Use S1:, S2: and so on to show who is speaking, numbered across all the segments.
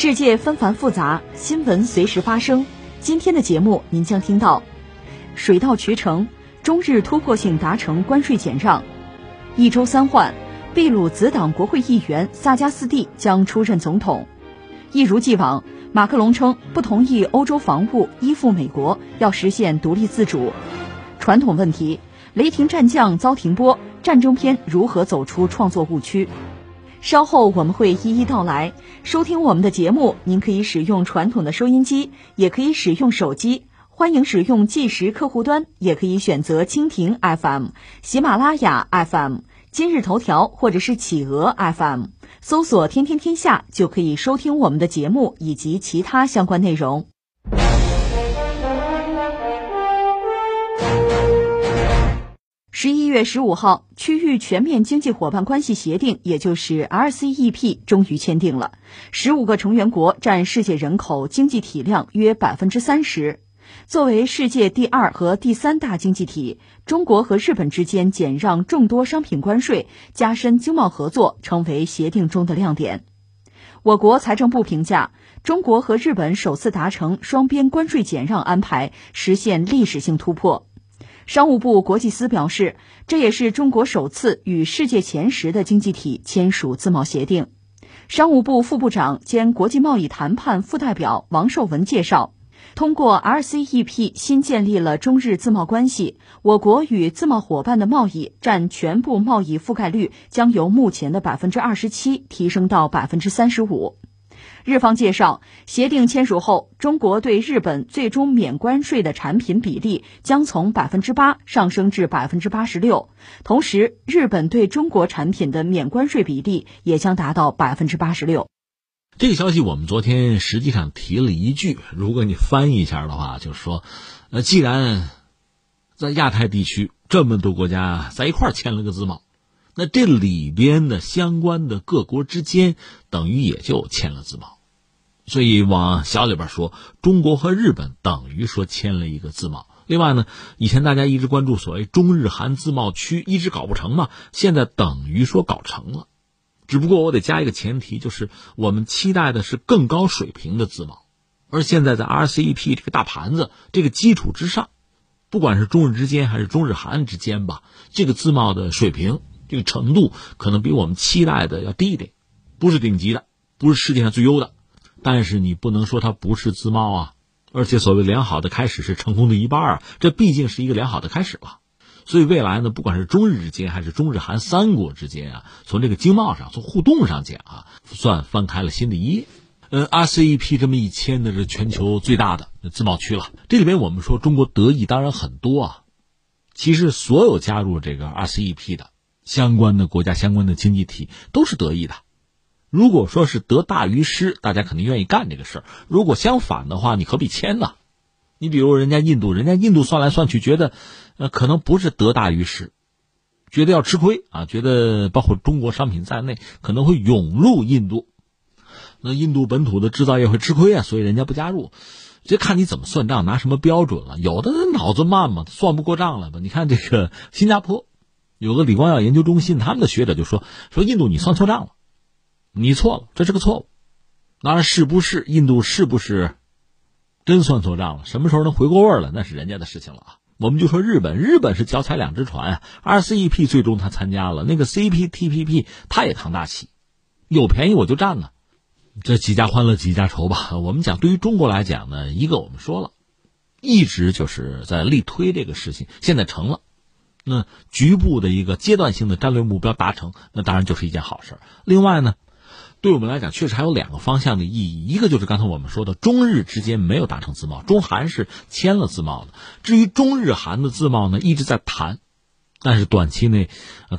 S1: 世界纷繁复杂，新闻随时发生。今天的节目您将听到：水到渠成，中日突破性达成关税减让；一周三换，秘鲁子党国会议员萨加斯蒂将出任总统；一如既往。马克龙称不同意欧洲防务依附美国，要实现独立自主。传统问题：雷霆战将遭停播，战争片如何走出创作误区？稍后我们会一一道来。收听我们的节目，您可以使用传统的收音机，也可以使用手机。欢迎使用计时客户端，也可以选择蜻蜓 FM、喜马拉雅 FM、今日头条或者是企鹅 FM。搜索“天天天下”就可以收听我们的节目以及其他相关内容。十一月十五号，区域全面经济伙伴关系协定，也就是 RCEP，终于签订了。十五个成员国占世界人口经济体量约百分之三十。作为世界第二和第三大经济体，中国和日本之间减让众多商品关税，加深经贸合作，成为协定中的亮点。我国财政部评价，中国和日本首次达成双边关税减让安排，实现历史性突破。商务部国际司表示，这也是中国首次与世界前十的经济体签署自贸协定。商务部副部长兼国际贸易谈判副代表王受文介绍。通过 RCEP 新建立了中日自贸关系，我国与自贸伙伴的贸易占全部贸易覆盖率将由目前的百分之二十七提升到百分之三十五。日方介绍，协定签署后，中国对日本最终免关税的产品比例将从百分之八上升至百分之八十六，同时，日本对中国产品的免关税比例也将达到百分之八十六。
S2: 这个消息我们昨天实际上提了一句，如果你翻译一下的话，就是说，呃，既然在亚太地区这么多国家在一块签了个自贸，那这里边的相关的各国之间等于也就签了自贸，所以往小里边说，中国和日本等于说签了一个自贸。另外呢，以前大家一直关注所谓中日韩自贸区一直搞不成嘛，现在等于说搞成了。只不过我得加一个前提，就是我们期待的是更高水平的自贸，而现在在 RCEP 这个大盘子这个基础之上，不管是中日之间还是中日韩之间吧，这个自贸的水平这个程度可能比我们期待的要低一点，不是顶级的，不是世界上最优的，但是你不能说它不是自贸啊，而且所谓良好的开始是成功的一半啊，这毕竟是一个良好的开始吧。所以未来呢，不管是中日之间还是中日韩三国之间啊，从这个经贸上、从互动上讲啊，算翻开了新的一页。呃，RCEP 这么一签的是全球最大的自贸区了。这里面我们说中国得益当然很多啊，其实所有加入这个 RCEP 的相关的国家、相关的经济体都是得益的。如果说是得大于失，大家肯定愿意干这个事儿；如果相反的话，你何必签呢？你比如人家印度，人家印度算来算去觉得。呃，可能不是得大于失，觉得要吃亏啊，觉得包括中国商品在内可能会涌入印度，那印度本土的制造业会吃亏啊，所以人家不加入，这看你怎么算账，拿什么标准了？有的人脑子慢嘛，算不过账来吧？你看这个新加坡有个李光耀研究中心，他们的学者就说说印度你算错账了，你错了，这是个错误。当然是不是印度是不是真算错账了？什么时候能回过味儿了？那是人家的事情了啊。我们就说日本，日本是脚踩两只船啊。RCEP 最终他参加了，那个 CPTPP 他也扛大旗，有便宜我就占呢。这几家欢乐几家愁吧。我们讲，对于中国来讲呢，一个我们说了，一直就是在力推这个事情，现在成了，那局部的一个阶段性的战略目标达成，那当然就是一件好事。另外呢。对我们来讲，确实还有两个方向的意义。一个就是刚才我们说的，中日之间没有达成自贸，中韩是签了自贸的。至于中日韩的自贸呢，一直在谈，但是短期内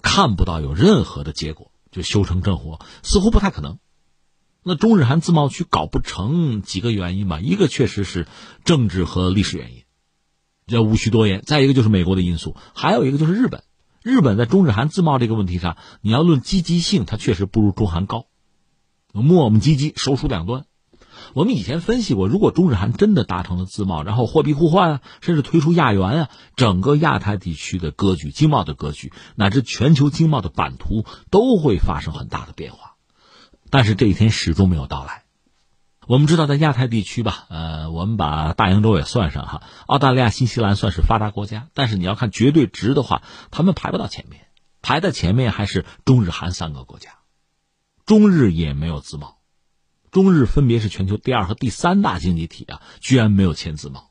S2: 看不到有任何的结果，就修成正果，似乎不太可能。那中日韩自贸区搞不成，几个原因吧，一个确实是政治和历史原因，这无需多言。再一个就是美国的因素，还有一个就是日本。日本在中日韩自贸这个问题上，你要论积极性，它确实不如中韩高，磨磨唧唧，手鼠两端。我们以前分析过，如果中日韩真的达成了自贸，然后货币互换啊，甚至推出亚元啊，整个亚太地区的格局、经贸的格局，乃至全球经贸的版图都会发生很大的变化。但是这一天始终没有到来。我们知道，在亚太地区吧，呃，我们把大洋洲也算上哈，澳大利亚、新西兰算是发达国家，但是你要看绝对值的话，他们排不到前面，排在前面还是中日韩三个国家，中日也没有自贸。中日分别是全球第二和第三大经济体啊，居然没有签自贸，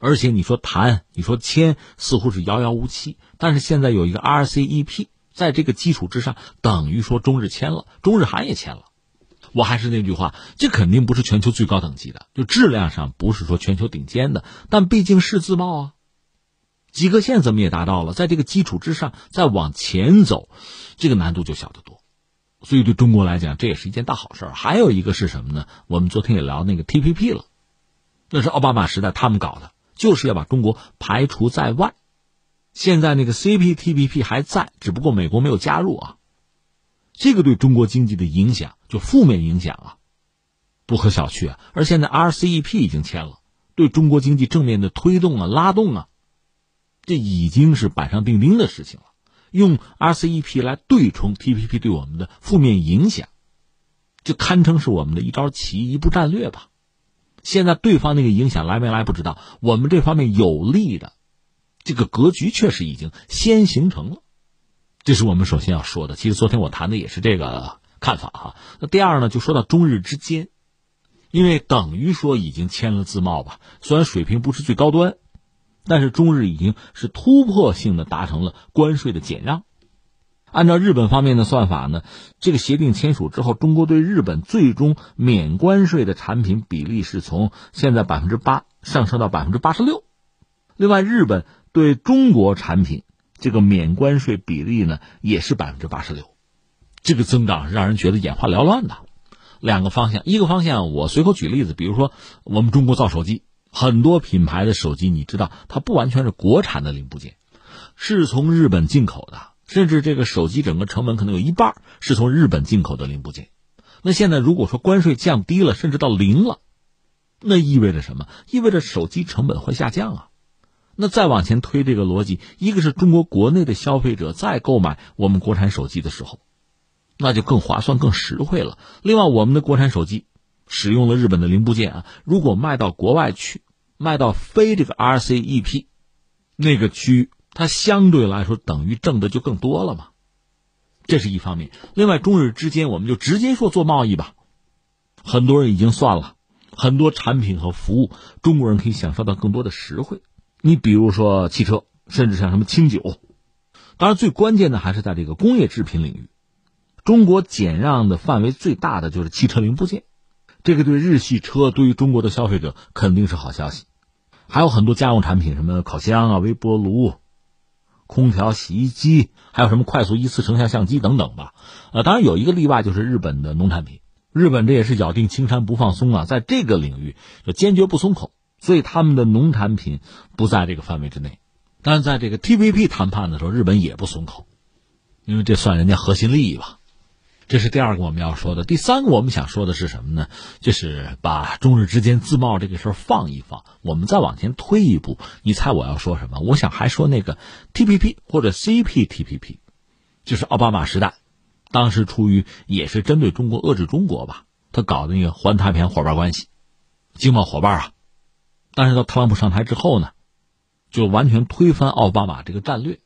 S2: 而且你说谈，你说签，似乎是遥遥无期。但是现在有一个 RCEP，在这个基础之上，等于说中日签了，中日韩也签了。我还是那句话，这肯定不是全球最高等级的，就质量上不是说全球顶尖的，但毕竟是自贸啊。及格线怎么也达到了，在这个基础之上再往前走，这个难度就小得多。所以对中国来讲，这也是一件大好事还有一个是什么呢？我们昨天也聊那个 TPP 了，那是奥巴马时代他们搞的，就是要把中国排除在外。现在那个 CPTPP 还在，只不过美国没有加入啊。这个对中国经济的影响，就负面影响啊，不可小觑啊。而现在 RCEP 已经签了，对中国经济正面的推动啊、拉动啊，这已经是板上钉钉的事情了。用 RCEP 来对冲 TPP 对我们的负面影响，就堪称是我们的一招棋、一步战略吧。现在对方那个影响来没来不知道，我们这方面有利的这个格局确实已经先形成了。这是我们首先要说的。其实昨天我谈的也是这个看法哈。那第二呢，就说到中日之间，因为等于说已经签了自贸吧，虽然水平不是最高端。但是中日已经是突破性的达成了关税的减让。按照日本方面的算法呢，这个协定签署之后，中国对日本最终免关税的产品比例是从现在百分之八上升到百分之八十六。另外，日本对中国产品这个免关税比例呢，也是百分之八十六。这个增长让人觉得眼花缭乱的。两个方向，一个方向我随口举例子，比如说我们中国造手机。很多品牌的手机，你知道，它不完全是国产的零部件，是从日本进口的，甚至这个手机整个成本可能有一半是从日本进口的零部件。那现在如果说关税降低了，甚至到零了，那意味着什么？意味着手机成本会下降啊。那再往前推这个逻辑，一个是中国国内的消费者再购买我们国产手机的时候，那就更划算、更实惠了。另外，我们的国产手机。使用了日本的零部件啊，如果卖到国外去，卖到非这个 RCEP 那个区，它相对来说等于挣的就更多了嘛。这是一方面。另外，中日之间我们就直接说做贸易吧，很多人已经算了，很多产品和服务，中国人可以享受到更多的实惠。你比如说汽车，甚至像什么清酒，当然最关键的还是在这个工业制品领域，中国减让的范围最大的就是汽车零部件。这个对日系车，对于中国的消费者肯定是好消息。还有很多家用产品，什么烤箱啊、微波炉、空调、洗衣机，还有什么快速一次成像相机等等吧。呃，当然有一个例外，就是日本的农产品。日本这也是咬定青山不放松啊，在这个领域就坚决不松口，所以他们的农产品不在这个范围之内。但是在这个 TPP 谈判的时候，日本也不松口，因为这算人家核心利益吧。这是第二个我们要说的，第三个我们想说的是什么呢？就是把中日之间自贸这个事儿放一放，我们再往前推一步。你猜我要说什么？我想还说那个 TPP 或者 CPTPP，就是奥巴马时代，当时出于也是针对中国遏制中国吧，他搞的那个环太平洋伙伴关系，经贸伙伴啊。但是到特朗普上台之后呢，就完全推翻奥巴马这个战略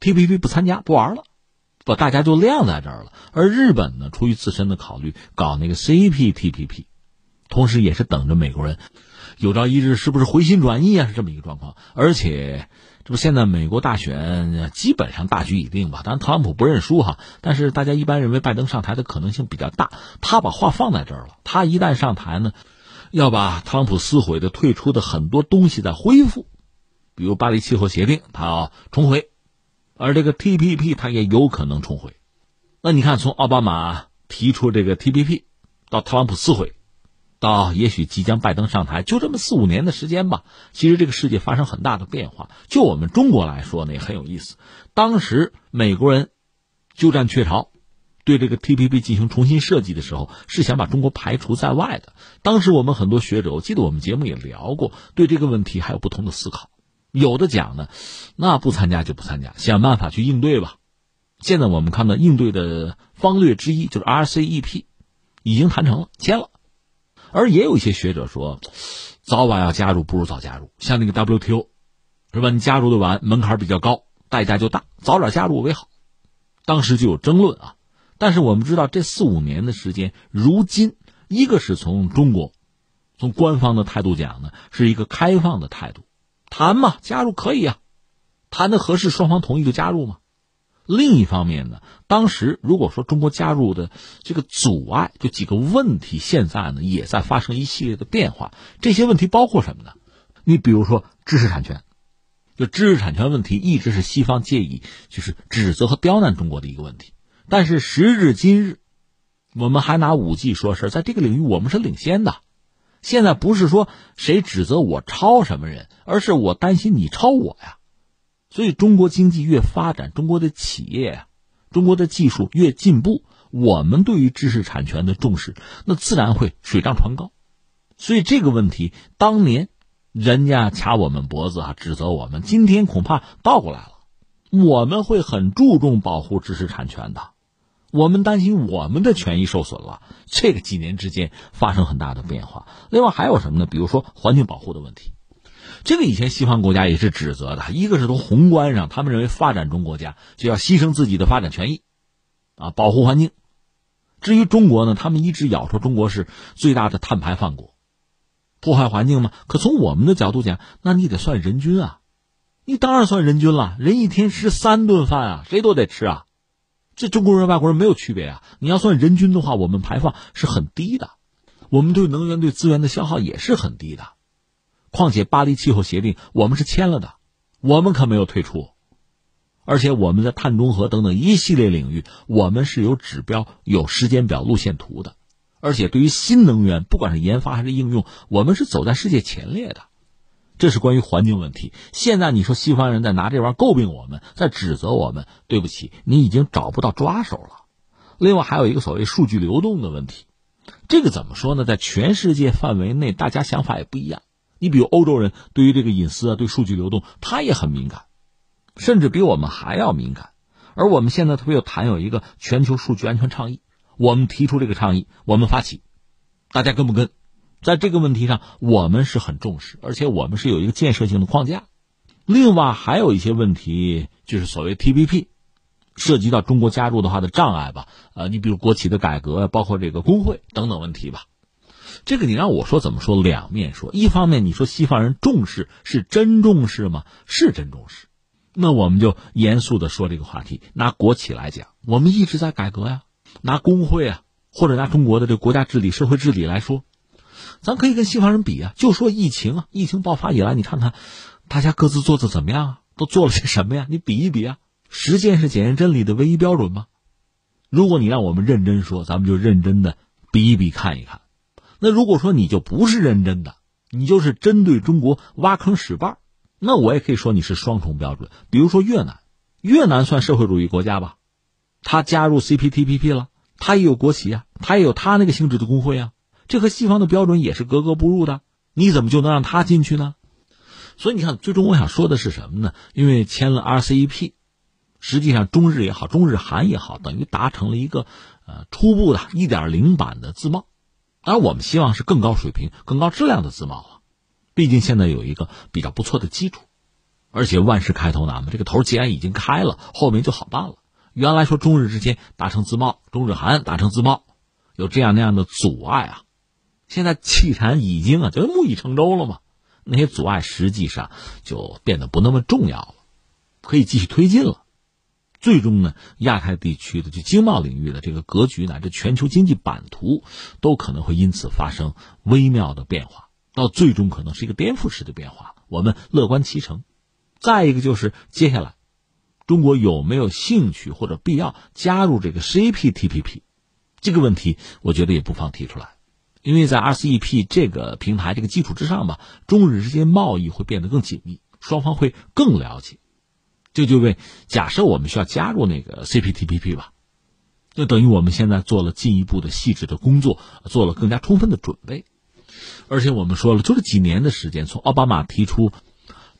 S2: ，TPP 不参加不玩了。把大家就晾在这儿了，而日本呢，出于自身的考虑，搞那个 CPTPP，同时也是等着美国人有朝一日是不是回心转意啊，是这么一个状况。而且，这不现在美国大选基本上大局已定吧？当然，特朗普不认输哈，但是大家一般认为拜登上台的可能性比较大。他把话放在这儿了，他一旦上台呢，要把特朗普撕毁的、退出的很多东西再恢复，比如巴黎气候协定，他要重回。而这个 T P P 它也有可能重回，那你看，从奥巴马提出这个 T P P，到特朗普撕毁，到也许即将拜登上台，就这么四五年的时间吧。其实这个世界发生很大的变化。就我们中国来说呢，也很有意思。当时美国人鸠占鹊巢，对这个 TPP 进行重新设计的时候，是想把中国排除在外的。当时我们很多学者，我记得我们节目也聊过，对这个问题还有不同的思考。有的讲呢，那不参加就不参加，想办法去应对吧。现在我们看到应对的方略之一就是 RCEP，已经谈成了，签了。而也有一些学者说，早晚要加入不如早加入。像那个 WTO，是吧？你加入的晚，门槛比较高，代价就大，早点加入为好。当时就有争论啊。但是我们知道，这四五年的时间，如今一个是从中国，从官方的态度讲呢，是一个开放的态度，谈嘛，加入可以啊，谈的合适，双方同意就加入嘛。另一方面呢，当时如果说中国加入的这个阻碍，就几个问题，现在呢也在发生一系列的变化。这些问题包括什么呢？你比如说知识产权，就知识产权问题一直是西方借以就是指责和刁难中国的一个问题。但是时至今日，我们还拿五 G 说事在这个领域我们是领先的。现在不是说谁指责我抄什么人，而是我担心你抄我呀。所以，中国经济越发展，中国的企业呀，中国的技术越进步，我们对于知识产权的重视，那自然会水涨船高。所以，这个问题当年人家掐我们脖子啊，指责我们，今天恐怕倒过来了，我们会很注重保护知识产权的，我们担心我们的权益受损了。这个几年之间发生很大的变化。另外还有什么呢？比如说环境保护的问题。这个以前西方国家也是指责的，一个是从宏观上，他们认为发展中国家就要牺牲自己的发展权益，啊，保护环境。至于中国呢，他们一直咬说中国是最大的碳排放国，破坏环境嘛。可从我们的角度讲，那你得算人均啊，你当然算人均了，人一天吃三顿饭啊，谁都得吃啊，这中国人外国人没有区别啊。你要算人均的话，我们排放是很低的，我们对能源对资源的消耗也是很低的。况且巴黎气候协定我们是签了的，我们可没有退出，而且我们在碳中和等等一系列领域，我们是有指标、有时间表、路线图的，而且对于新能源，不管是研发还是应用，我们是走在世界前列的。这是关于环境问题。现在你说西方人在拿这玩意儿诟病我们，在指责我们，对不起，你已经找不到抓手了。另外还有一个所谓数据流动的问题，这个怎么说呢？在全世界范围内，大家想法也不一样。你比如欧洲人对于这个隐私啊，对数据流动，他也很敏感，甚至比我们还要敏感。而我们现在特别有谈有一个全球数据安全倡议，我们提出这个倡议，我们发起，大家跟不跟？在这个问题上，我们是很重视，而且我们是有一个建设性的框架。另外还有一些问题，就是所谓 TPP，涉及到中国加入的话的障碍吧。呃，你比如国企的改革，包括这个工会等等问题吧。这个你让我说怎么说？两面说。一方面，你说西方人重视是真重视吗？是真重视。那我们就严肃的说这个话题。拿国企来讲，我们一直在改革呀。拿工会啊，或者拿中国的这个国家治理、社会治理来说，咱可以跟西方人比啊。就说疫情啊，疫情爆发以来，你看看大家各自做的怎么样啊？都做了些什么呀？你比一比啊。实践是检验真理的唯一标准吗？如果你让我们认真说，咱们就认真的比一比，看一看。那如果说你就不是认真的，你就是针对中国挖坑使绊那我也可以说你是双重标准。比如说越南，越南算社会主义国家吧，他加入 CPTPP 了，他也有国旗啊，他也有他那个性质的工会啊，这和西方的标准也是格格不入的。你怎么就能让他进去呢？所以你看，最终我想说的是什么呢？因为签了 RCEP，实际上中日也好，中日韩也好，等于达成了一个呃初步的一点零版的自贸。而我们希望是更高水平、更高质量的自贸啊，毕竟现在有一个比较不错的基础，而且万事开头难嘛，这个头既然已经开了，后面就好办了。原来说中日之间达成自贸，中日韩达成自贸，有这样那样的阻碍啊，现在既然已经啊，就木已成舟了嘛，那些阻碍实际上就变得不那么重要了，可以继续推进了。最终呢，亚太地区的就经贸领域的这个格局乃至全球经济版图，都可能会因此发生微妙的变化，到最终可能是一个颠覆式的变化。我们乐观其成。再一个就是接下来，中国有没有兴趣或者必要加入这个 CPTPP，这个问题我觉得也不妨提出来，因为在 RCEP 这个平台这个基础之上吧，中日之间贸易会变得更紧密，双方会更了解。这就为假设我们需要加入那个 CPTPP 吧，就等于我们现在做了进一步的细致的工作，做了更加充分的准备。而且我们说了，就这几年的时间，从奥巴马提出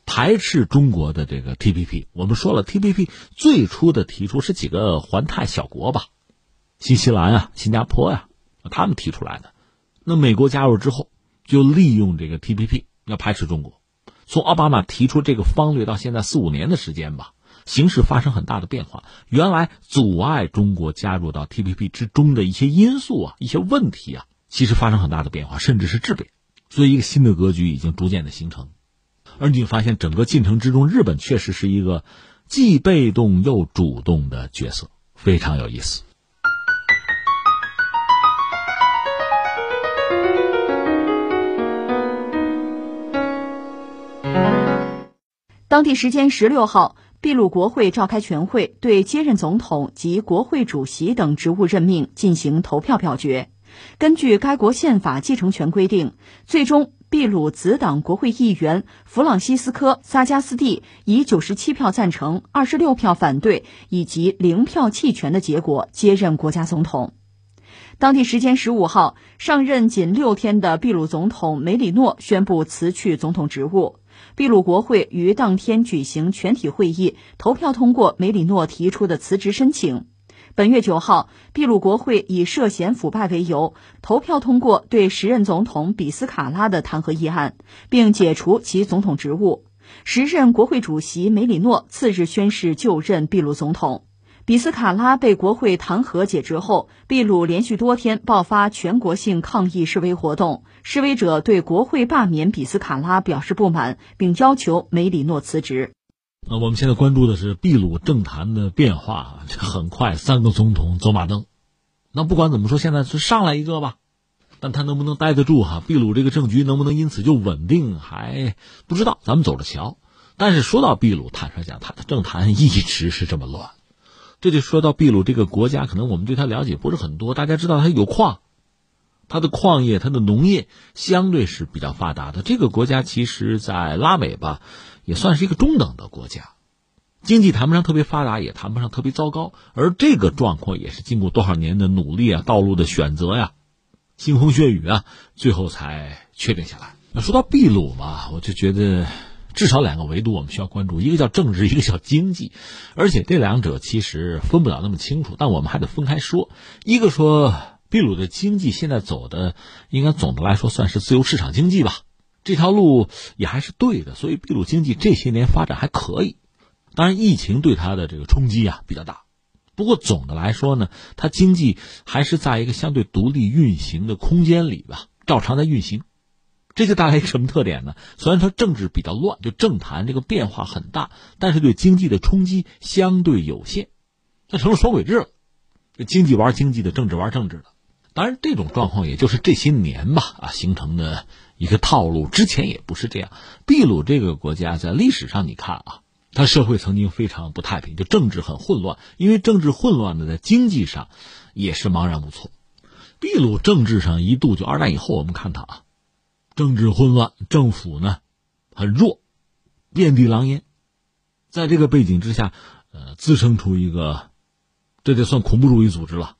S2: 排斥中国的这个 TPP，我们说了，TPP 最初的提出是几个环太小国吧。新西兰啊，新加坡呀，他们提出来的。那美国加入之后，就利用这个 TPP 要排斥中国。从奥巴马提出这个方略到现在四五年的时间吧，形势发生很大的变化。原来阻碍中国加入到 TPP 之中的一些因素啊，一些问题啊，其实发生很大的变化，甚至是质变。所以，一个新的格局已经逐渐的形成。而你发现整个进程之中，日本确实是一个既被动又主动的角色，非常有意思。
S1: 当地时间十六号，秘鲁国会召开全会，对接任总统及国会主席等职务任命进行投票表决。根据该国宪法继承权规定，最终秘鲁子党国会议员弗朗西斯科·萨加斯蒂以九十七票赞成、二十六票反对以及零票弃权的结果接任国家总统。当地时间十五号，上任仅六天的秘鲁总统梅里诺宣布辞去总统职务。秘鲁国会于当天举行全体会议，投票通过梅里诺提出的辞职申请。本月九号，秘鲁国会以涉嫌腐败为由，投票通过对时任总统比斯卡拉的弹劾议案，并解除其总统职务。时任国会主席梅里诺次日宣誓就任秘鲁总统。比斯卡拉被国会弹劾解职后，秘鲁连续多天爆发全国性抗议示威活动，示威者对国会罢免比斯卡拉表示不满，并要求梅里诺辞职。
S2: 那我们现在关注的是秘鲁政坛的变化，这很快三个总统走马灯。那不管怎么说，现在是上来一个吧，但他能不能待得住哈？秘鲁这个政局能不能因此就稳定，还不知道，咱们走着瞧。但是说到秘鲁，坦率讲，他的政坛一直是这么乱。这就说到秘鲁这个国家，可能我们对他了解不是很多。大家知道他有矿，它的矿业、它的农业相对是比较发达的。这个国家其实，在拉美吧，也算是一个中等的国家，经济谈不上特别发达，也谈不上特别糟糕。而这个状况也是经过多少年的努力啊、道路的选择呀、腥风血雨啊，最后才确定下来。那说到秘鲁嘛，我就觉得。至少两个维度我们需要关注，一个叫政治，一个叫经济，而且这两者其实分不了那么清楚，但我们还得分开说。一个说秘鲁的经济现在走的，应该总的来说算是自由市场经济吧，这条路也还是对的，所以秘鲁经济这些年发展还可以。当然，疫情对它的这个冲击啊比较大，不过总的来说呢，它经济还是在一个相对独立运行的空间里吧，照常在运行。这就带来一个什么特点呢？虽然说政治比较乱，就政坛这个变化很大，但是对经济的冲击相对有限，它成了双轨制了，经济玩经济的，政治玩政治的。当然，这种状况也就是这些年吧啊形成的一个套路，之前也不是这样。秘鲁这个国家在历史上，你看啊，它社会曾经非常不太平，就政治很混乱，因为政治混乱的，在经济上也是茫然无措。秘鲁政治上一度就二战以后，我们看它啊。政治混乱，政府呢很弱，遍地狼烟。在这个背景之下，呃，滋生出一个，这得算恐怖主义组织了。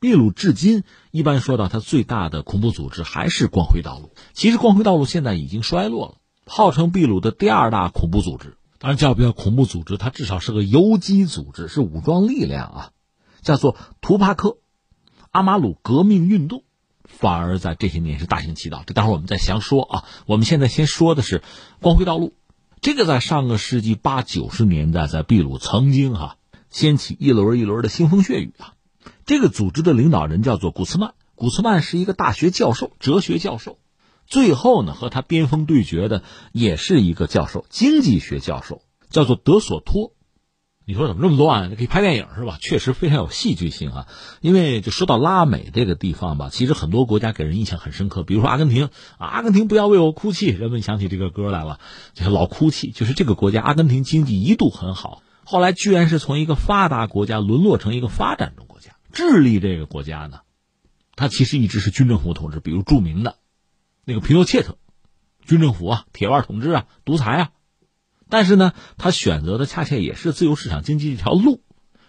S2: 秘鲁至今一般说到它最大的恐怖组织还是光辉道路。其实光辉道路现在已经衰落了，号称秘鲁的第二大恐怖组织。当然叫不叫恐怖组织，它至少是个游击组织，是武装力量啊，叫做图帕克阿马鲁革命运动。反而在这些年是大行其道，这待会儿我们再详说啊。我们现在先说的是光辉道路，这个在上个世纪八九十年代在秘鲁曾经哈掀起一轮一轮的腥风血雨啊。这个组织的领导人叫做古茨曼，古茨曼是一个大学教授，哲学教授。最后呢，和他巅峰对决的也是一个教授，经济学教授，叫做德索托。你说怎么这么乱？可以拍电影是吧？确实非常有戏剧性啊！因为就说到拉美这个地方吧，其实很多国家给人印象很深刻。比如说阿根廷，阿根廷不要为我哭泣，人们想起这个歌来了，就是老哭泣。就是这个国家，阿根廷经济一度很好，后来居然是从一个发达国家沦落成一个发展中。智利这个国家呢，它其实一直是军政府统治，比如著名的那个皮诺切特，军政府啊，铁腕统治啊，独裁啊。但是呢，他选择的恰恰也是自由市场经济这条路，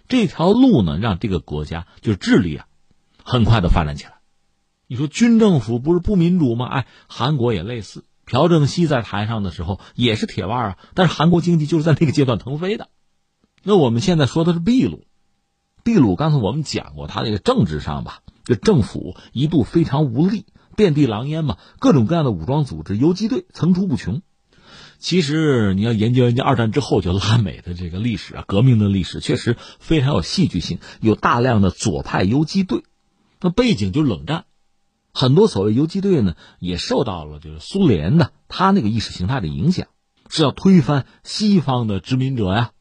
S2: 这条路呢，让这个国家就是智利啊，很快的发展起来。你说军政府不是不民主吗？哎，韩国也类似。朴正熙在台上的时候也是铁腕啊，但是韩国经济就是在那个阶段腾飞的。那我们现在说的是秘鲁，秘鲁刚才我们讲过，他那个政治上吧，这政府一度非常无力，遍地狼烟嘛，各种各样的武装组织、游击队层出不穷。其实你要研究研究二战之后就拉美的这个历史啊，革命的历史确实非常有戏剧性，有大量的左派游击队，那背景就是冷战。很多所谓游击队呢，也受到了就是苏联的他那个意识形态的影响，是要推翻西方的殖民者呀，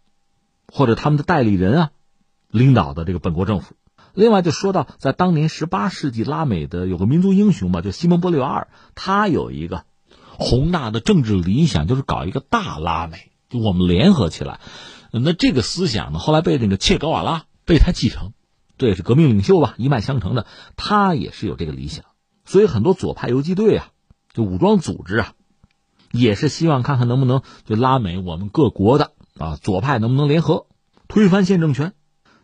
S2: 或者他们的代理人啊，领导的这个本国政府。另外就说到，在当年十八世纪拉美的有个民族英雄嘛，就西蒙波利瓦尔，他有一个宏大的政治理想，就是搞一个大拉美，就我们联合起来。那这个思想呢，后来被那个切格瓦拉被他继承，这也是革命领袖吧，一脉相承的，他也是有这个理想。所以很多左派游击队啊，就武装组织啊，也是希望看看能不能就拉美我们各国的啊左派能不能联合推翻现政权。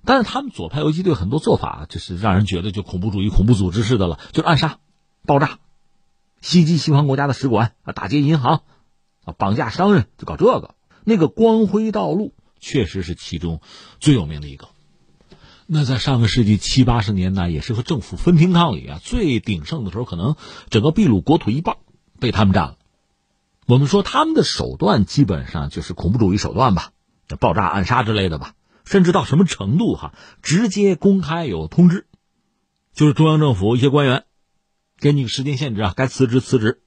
S2: 但是他们左派游击队很多做法就是让人觉得就恐怖主义、恐怖组织似的了，就是暗杀、爆炸、袭击西方国家的使馆啊、打劫银行啊、绑架商人，就搞这个。那个光辉道路确实是其中最有名的一个。那在上个世纪七八十年代，也是和政府分庭抗礼啊，最鼎盛的时候，可能整个秘鲁国土一半被他们占了。我们说他们的手段基本上就是恐怖主义手段吧，爆炸、暗杀之类的吧，甚至到什么程度哈，直接公开有通知，就是中央政府一些官员，给你个时间限制啊，该辞职辞职，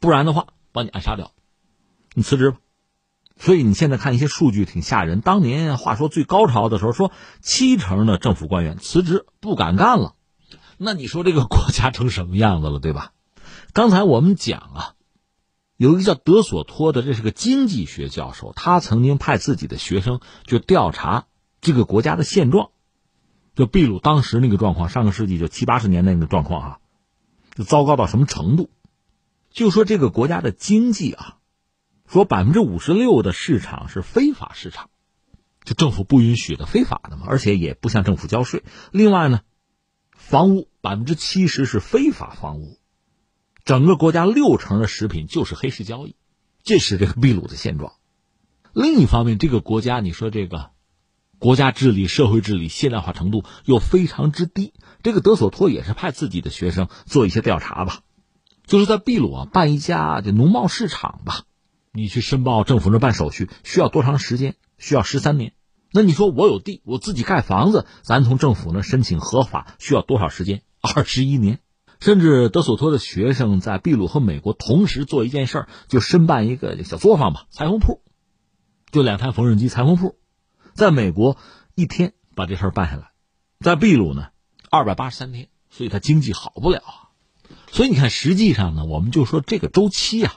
S2: 不然的话把你暗杀掉，你辞职吧。所以你现在看一些数据挺吓人。当年话说最高潮的时候，说七成的政府官员辞职不敢干了，那你说这个国家成什么样子了，对吧？刚才我们讲啊，有一个叫德索托的，这是个经济学教授，他曾经派自己的学生就调查这个国家的现状，就秘鲁当时那个状况，上个世纪就七八十年代那个状况啊，就糟糕到什么程度？就说这个国家的经济啊。说百分之五十六的市场是非法市场，就政府不允许的非法的嘛，而且也不向政府交税。另外呢，房屋百分之七十是非法房屋，整个国家六成的食品就是黑市交易，这是这个秘鲁的现状。另一方面，这个国家你说这个国家治理、社会治理现代化程度又非常之低。这个德索托也是派自己的学生做一些调查吧，就是在秘鲁啊办一家这农贸市场吧。你去申报政府那办手续需要多长时间？需要十三年。那你说我有地，我自己盖房子，咱从政府那申请合法需要多少时间？二十一年。甚至德索托的学生在秘鲁和美国同时做一件事儿，就申办一个小作坊吧，裁缝铺，就两台缝纫机裁缝铺，在美国一天把这事儿办下来，在秘鲁呢二百八十三天，所以他经济好不了啊。所以你看，实际上呢，我们就说这个周期啊。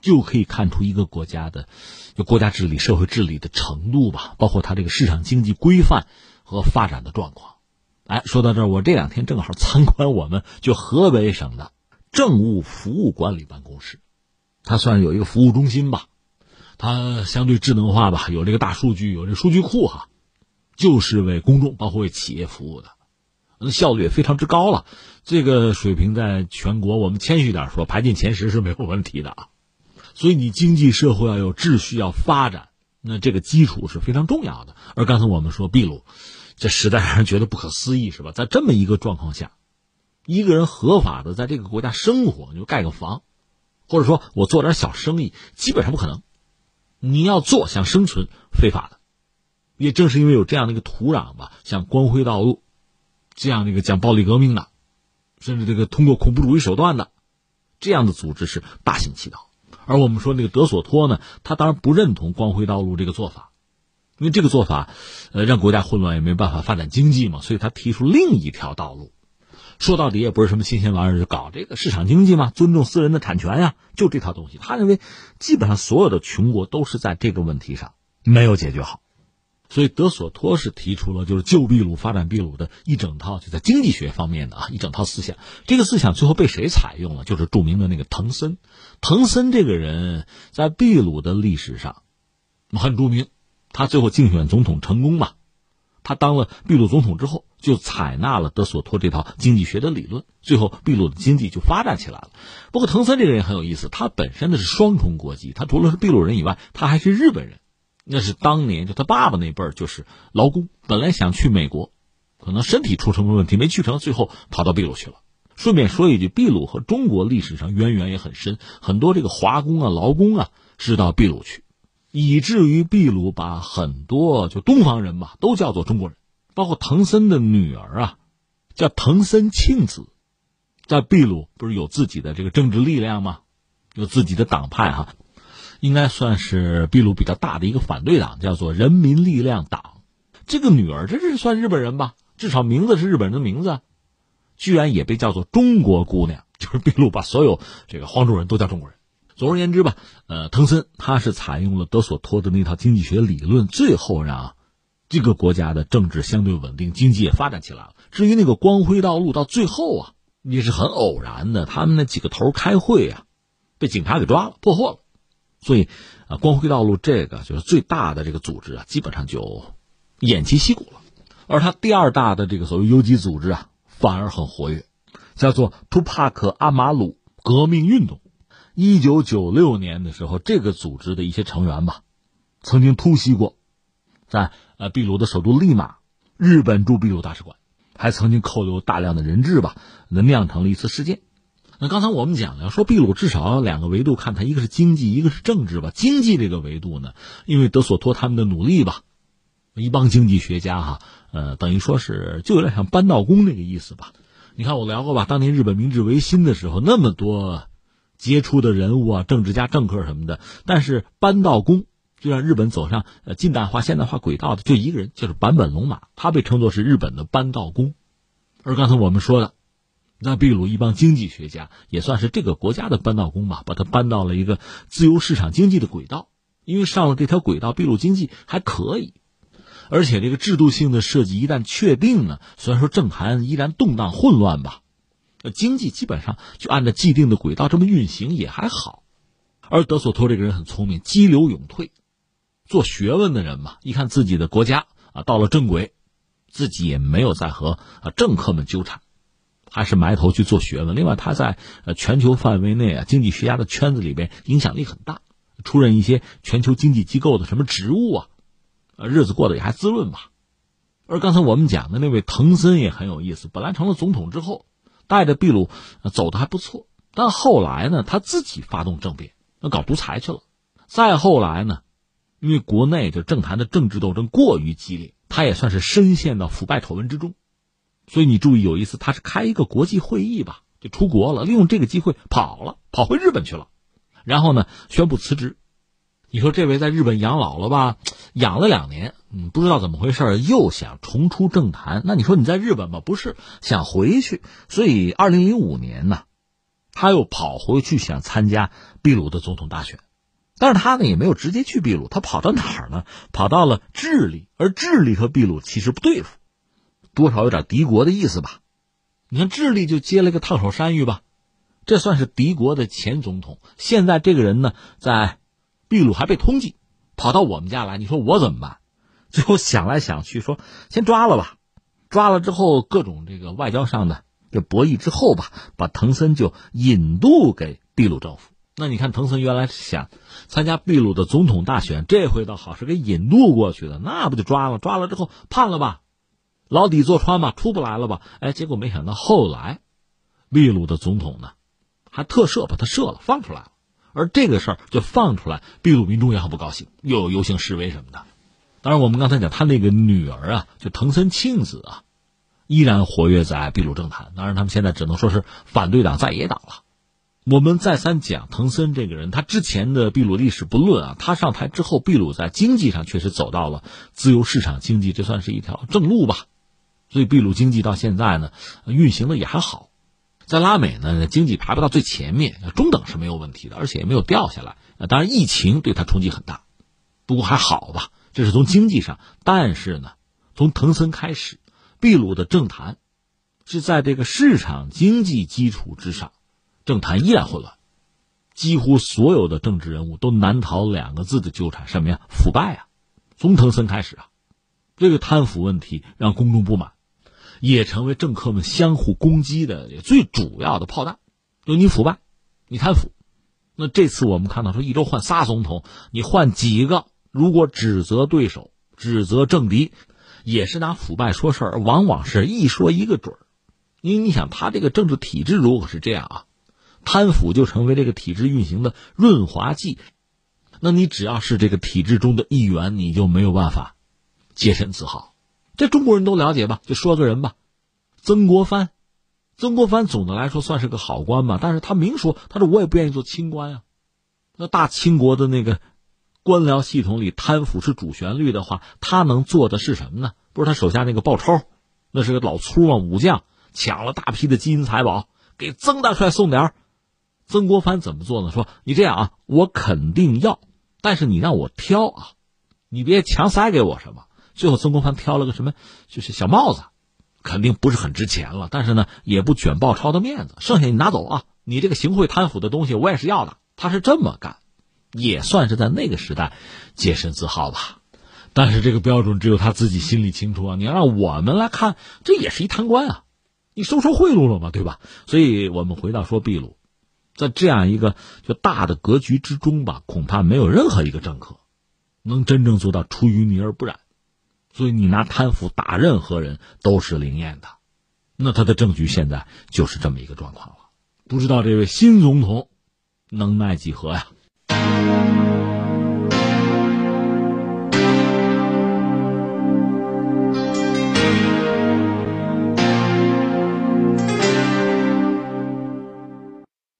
S2: 就可以看出一个国家的，就国家治理、社会治理的程度吧，包括它这个市场经济规范和发展的状况。哎，说到这儿，我这两天正好参观我们就河北省的政务服务管理办公室，它算是有一个服务中心吧，它相对智能化吧，有这个大数据，有这数据库哈，就是为公众包括为企业服务的，那效率也非常之高了。这个水平在全国，我们谦虚点说，排进前十是没有问题的啊。所以你经济社会要有秩序，要发展，那这个基础是非常重要的。而刚才我们说秘鲁，这实在让人觉得不可思议，是吧？在这么一个状况下，一个人合法的在这个国家生活，就盖个房，或者说我做点小生意，基本上不可能。你要做想生存，非法的。也正是因为有这样的一个土壤吧，像光辉道路这样的一个讲暴力革命的，甚至这个通过恐怖主义手段的这样的组织是大行其道。而我们说那个德索托呢，他当然不认同光辉道路这个做法，因为这个做法，呃，让国家混乱也没办法发展经济嘛，所以他提出另一条道路。说到底也不是什么新鲜玩意儿，就搞这个市场经济嘛，尊重私人的产权呀，就这套东西。他认为，基本上所有的穷国都是在这个问题上没有解决好。所以德索托是提出了就是救秘鲁、发展秘鲁的一整套就在经济学方面的啊一整套思想。这个思想最后被谁采用了？就是著名的那个滕森。滕森这个人在秘鲁的历史上很著名，他最后竞选总统成功嘛。他当了秘鲁总统之后，就采纳了德索托这套经济学的理论，最后秘鲁的经济就发展起来了。不过，滕森这个人很有意思，他本身的是双重国籍，他除了是秘鲁人以外，他还是日本人。那是当年就他爸爸那辈儿就是劳工，本来想去美国，可能身体出什么问题没去成，最后跑到秘鲁去了。顺便说一句，秘鲁和中国历史上渊源也很深，很多这个华工啊、劳工啊是到秘鲁去。以至于秘鲁把很多就东方人吧都叫做中国人，包括藤森的女儿啊，叫藤森庆子，在秘鲁不是有自己的这个政治力量吗？有自己的党派哈，应该算是秘鲁比较大的一个反对党，叫做人民力量党。这个女儿这是算日本人吧？至少名字是日本人的名字，居然也被叫做中国姑娘，就是秘鲁把所有这个黄种人都叫中国人。总而言之吧，呃，滕森他是采用了德索托的那套经济学理论，最后让这个国家的政治相对稳定，经济也发展起来了。至于那个光辉道路，到最后啊，也是很偶然的，他们那几个头开会啊，被警察给抓了，破获了，所以啊，光辉道路这个就是最大的这个组织啊，基本上就偃旗息鼓了。而他第二大的这个所谓游击组织啊，反而很活跃，叫做图帕克阿马鲁革命运动。一九九六年的时候，这个组织的一些成员吧，曾经突袭过，在呃秘鲁的首都利马，日本驻秘鲁大使馆，还曾经扣留大量的人质吧，那酿成了一次事件。那刚才我们讲了，说秘鲁至少两个维度看它，一个是经济，一个是政治吧。经济这个维度呢，因为德索托他们的努力吧，一帮经济学家哈，呃，等于说是就有点像扳道工那个意思吧。你看我聊过吧，当年日本明治维新的时候，那么多。杰出的人物啊，政治家、政客什么的，但是扳道工就让日本走上呃近代化、现代化轨道的就一个人，就是坂本龙马，他被称作是日本的扳道工。而刚才我们说的，那秘鲁一帮经济学家也算是这个国家的扳道工吧，把他搬到了一个自由市场经济的轨道。因为上了这条轨道，秘鲁经济还可以，而且这个制度性的设计一旦确定呢，虽然说政坛依然动荡混乱吧。呃，经济基本上就按照既定的轨道这么运行也还好，而德索托这个人很聪明，激流勇退，做学问的人嘛，一看自己的国家啊到了正轨，自己也没有再和啊政客们纠缠，还是埋头去做学问。另外，他在呃全球范围内啊经济学家的圈子里边影响力很大，出任一些全球经济机构的什么职务啊，呃日子过得也还滋润吧。而刚才我们讲的那位滕森也很有意思，本来成了总统之后。带着秘鲁走的还不错，但后来呢，他自己发动政变，那搞独裁去了。再后来呢，因为国内就政坛的政治斗争过于激烈，他也算是深陷到腐败丑闻之中。所以你注意，有一次他是开一个国际会议吧，就出国了，利用这个机会跑了，跑回日本去了，然后呢宣布辞职。你说这位在日本养老了吧？养了两年，嗯，不知道怎么回事，又想重出政坛。那你说你在日本吧，不是想回去？所以二零零五年呢，他又跑回去想参加秘鲁的总统大选，但是他呢也没有直接去秘鲁，他跑到哪儿呢？跑到了智利，而智利和秘鲁其实不对付，多少有点敌国的意思吧？你看智利就接了个烫手山芋吧，这算是敌国的前总统。现在这个人呢，在。秘鲁还被通缉，跑到我们家来，你说我怎么办？最后想来想去，说先抓了吧。抓了之后，各种这个外交上的这博弈之后吧，把滕森就引渡给秘鲁政府。那你看，滕森原来是想参加秘鲁的总统大选，这回倒好是给引渡过去的，那不就抓了？抓了之后判了吧，牢底坐穿吧，出不来了吧？哎，结果没想到后来，秘鲁的总统呢，还特赦把他赦了，放出来了。而这个事儿就放出来，秘鲁民众也很不高兴，又有游行示威什么的。当然，我们刚才讲他那个女儿啊，就藤森庆子啊，依然活跃在秘鲁政坛。当然，他们现在只能说是反对党在野党了。我们再三讲藤森这个人，他之前的秘鲁历史不论啊，他上台之后，秘鲁在经济上确实走到了自由市场经济，这算是一条正路吧。所以，秘鲁经济到现在呢，运行的也还好。在拉美呢，经济排不到最前面，中等是没有问题的，而且也没有掉下来。当然，疫情对它冲击很大，不过还好吧。这是从经济上。但是呢，从藤森开始，秘鲁的政坛是在这个市场经济基础之上，政坛依然混乱，几乎所有的政治人物都难逃两个字的纠缠，什么呀？腐败啊！从藤森开始啊，这个贪腐问题让公众不满，也成为政客们相互攻击的最主要的炮弹。就你腐败，你贪腐。那这次我们看到说，一周换仨总统，你换几个？如果指责对手、指责政敌，也是拿腐败说事儿，往往是一说一个准儿。因为你想，他这个政治体制如果是这样啊，贪腐就成为这个体制运行的润滑剂。那你只要是这个体制中的一员，你就没有办法洁身自好。这中国人都了解吧？就说个人吧，曾国藩。曾国藩总的来说算是个好官吧，但是他明说，他说我也不愿意做清官啊。那大清国的那个官僚系统里，贪腐是主旋律的话，他能做的是什么呢？不是他手下那个鲍超，那是个老粗啊，武将，抢了大批的金银财宝，给曾大帅送点儿。曾国藩怎么做呢？说你这样啊，我肯定要，但是你让我挑啊，你别强塞给我什么。最后曾国藩挑了个什么，就是小帽子。肯定不是很值钱了，但是呢，也不卷鲍超的面子。剩下你拿走啊，你这个行贿贪腐的东西我也是要的。他是这么干，也算是在那个时代洁身自好吧。但是这个标准只有他自己心里清楚啊。你要让我们来看，这也是一贪官啊，你收受贿赂了嘛，对吧？所以我们回到说秘鲁，在这样一个就大的格局之中吧，恐怕没有任何一个政客能真正做到出淤泥而不染。所以你拿贪腐打任何人都是灵验的，那他的政局现在就是这么一个状况了。不知道这位新总统能耐几何呀？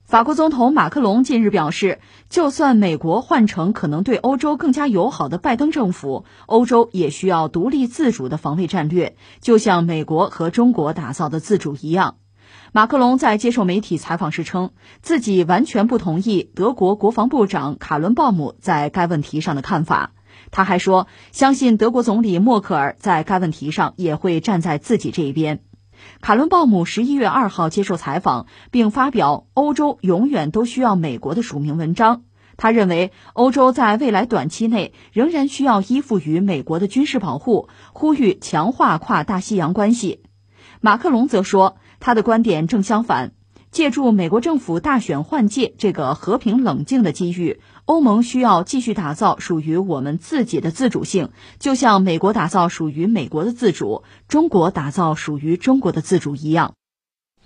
S1: 法国总统马克龙近日表示，就算美国换成可能对欧洲更加友好的拜登政府，欧洲也需要独立自主的防卫战略，就像美国和中国打造的自主一样。马克龙在接受媒体采访时称，自己完全不同意德国国防部长卡伦鲍姆在该问题上的看法。他还说，相信德国总理默克尔在该问题上也会站在自己这一边。卡伦鲍姆十一月二号接受采访，并发表“欧洲永远都需要美国”的署名文章。他认为，欧洲在未来短期内仍然需要依附于美国的军事保护，呼吁强化跨大西洋关系。马克龙则说，他的观点正相反。借助美国政府大选换届这个和平冷静的机遇，欧盟需要继续打造属于我们自己的自主性，就像美国打造属于美国的自主，中国打造属于中国的自主一样。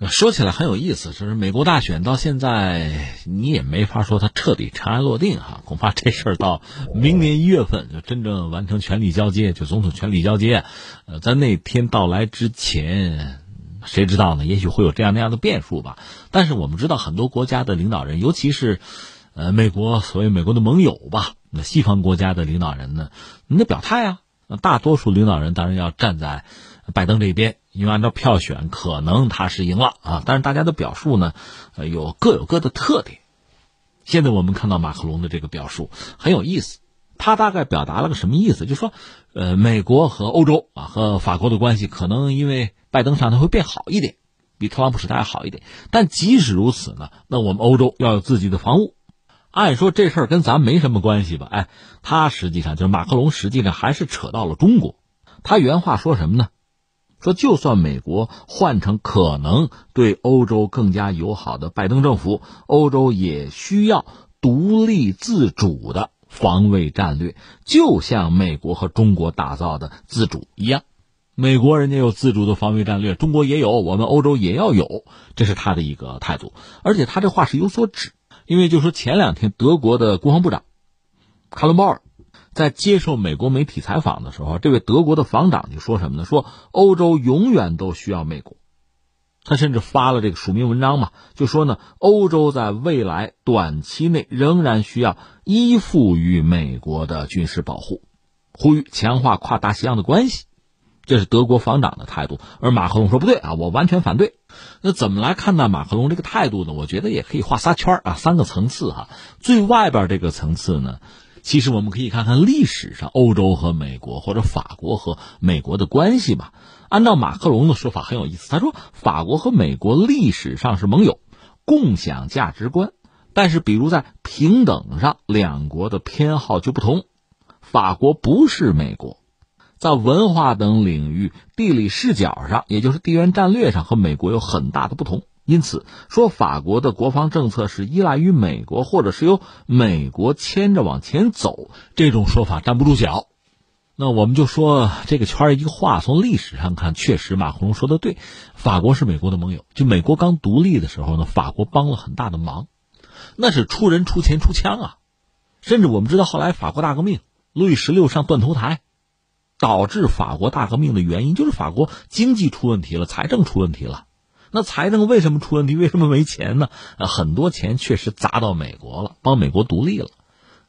S2: 说起来很有意思，就是美国大选到现在，你也没法说它彻底尘埃落定哈，恐怕这事儿到明年一月份就真正完成权力交接，就总统权力交接，呃，在那天到来之前。谁知道呢？也许会有这样那样的变数吧。但是我们知道，很多国家的领导人，尤其是，呃，美国所谓美国的盟友吧，那西方国家的领导人呢，你得表态啊。大多数领导人当然要站在拜登这边，因为按照票选，可能他是赢了啊。但是大家的表述呢，有各有各的特点。现在我们看到马克龙的这个表述很有意思，他大概表达了个什么意思？就说，呃，美国和欧洲啊，和法国的关系可能因为。拜登上台会变好一点，比特朗普时代好一点。但即使如此呢，那我们欧洲要有自己的防务。按说这事儿跟咱没什么关系吧？哎，他实际上就是马克龙，实际上还是扯到了中国。他原话说什么呢？说就算美国换成可能对欧洲更加友好的拜登政府，欧洲也需要独立自主的防卫战略，就像美国和中国打造的自主一样。美国人家有自主的防卫战略，中国也有，我们欧洲也要有，这是他的一个态度。而且他这话是有所指，因为就说前两天德国的国防部长卡伦鲍尔在接受美国媒体采访的时候，这位德国的防长就说什么呢？说欧洲永远都需要美国。他甚至发了这个署名文章嘛，就说呢，欧洲在未来短期内仍然需要依附于美国的军事保护，呼吁强化跨大西洋的关系。这是德国防长的态度，而马克龙说不对啊，我完全反对。那怎么来看待马克龙这个态度呢？我觉得也可以画仨圈啊，三个层次哈。最外边这个层次呢，其实我们可以看看历史上欧洲和美国或者法国和美国的关系吧。按照马克龙的说法很有意思，他说法国和美国历史上是盟友，共享价值观，但是比如在平等上，两国的偏好就不同。法国不是美国，在文化等领域、地理视角上，也就是地缘战略上和美国有很大的不同。因此，说法国的国防政策是依赖于美国，或者是由美国牵着往前走，这种说法站不住脚。那我们就说这个圈一句话，从历史上看，确实马克龙说的对，法国是美国的盟友。就美国刚独立的时候呢，法国帮了很大的忙，那是出人出钱出枪啊。甚至我们知道，后来法国大革命，路易十六上断头台，导致法国大革命的原因就是法国经济出问题了，财政出问题了。那财政为什么出问题？为什么没钱呢？呃，很多钱确实砸到美国了，帮美国独立了。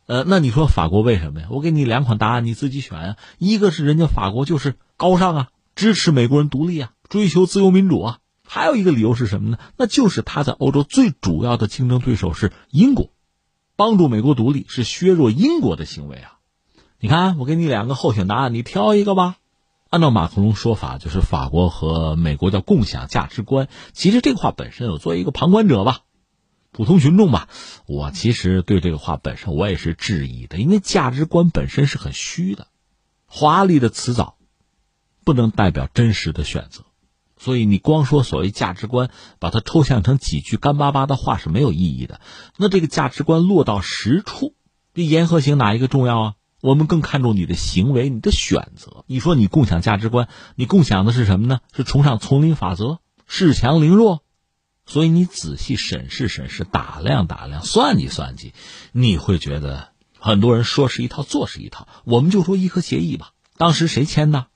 S2: 呃，那你说法国为什么呀？我给你两款答案，你自己选啊。一个是人家法国就是高尚啊，支持美国人独立啊，追求自由民主啊。还有一个理由是什么呢？那就是他在欧洲最主要的竞争对手是英国，帮助美国独立是削弱英国的行为啊。你看，我给你两个候选答案，你挑一个吧。按照马克龙说法，就是法国和美国叫共享价值观。其实这个话本身，我作为一个旁观者吧，普通群众吧，我其实对这个话本身我也是质疑的，因为价值观本身是很虚的，华丽的辞藻不能代表真实的选择。所以你光说所谓价值观，把它抽象成几句干巴巴的话是没有意义的。那这个价值观落到实处，这言和行哪一个重要啊？我们更看重你的行为，你的选择。你说你共享价值观，你共享的是什么呢？是崇尚丛林法则，恃强凌弱。所以你仔细审视审视，打量打量，算计算计，你会觉得很多人说是一套，做是一套。我们就说伊核协议吧，当时谁签的？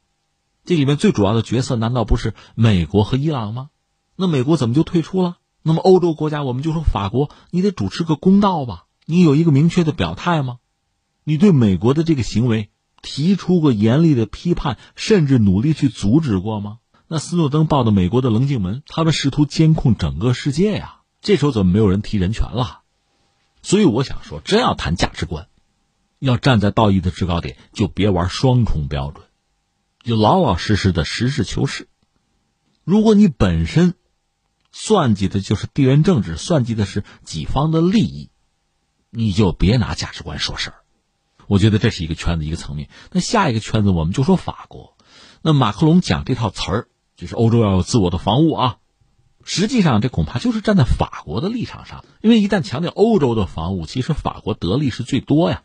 S2: 这里面最主要的角色难道不是美国和伊朗吗？那美国怎么就退出了？那么欧洲国家，我们就说法国，你得主持个公道吧？你有一个明确的表态吗？你对美国的这个行为提出过严厉的批判，甚至努力去阻止过吗？那斯诺登报的美国的棱镜门，他们试图监控整个世界呀。这时候怎么没有人提人权了？所以我想说，真要谈价值观，要站在道义的制高点，就别玩双重标准，就老老实实的实事求是。如果你本身算计的就是地缘政治，算计的是己方的利益，你就别拿价值观说事儿。我觉得这是一个圈子一个层面。那下一个圈子，我们就说法国。那马克龙讲这套词儿，就是欧洲要有自我的防务啊。实际上，这恐怕就是站在法国的立场上，因为一旦强调欧洲的防务，其实法国得利是最多呀。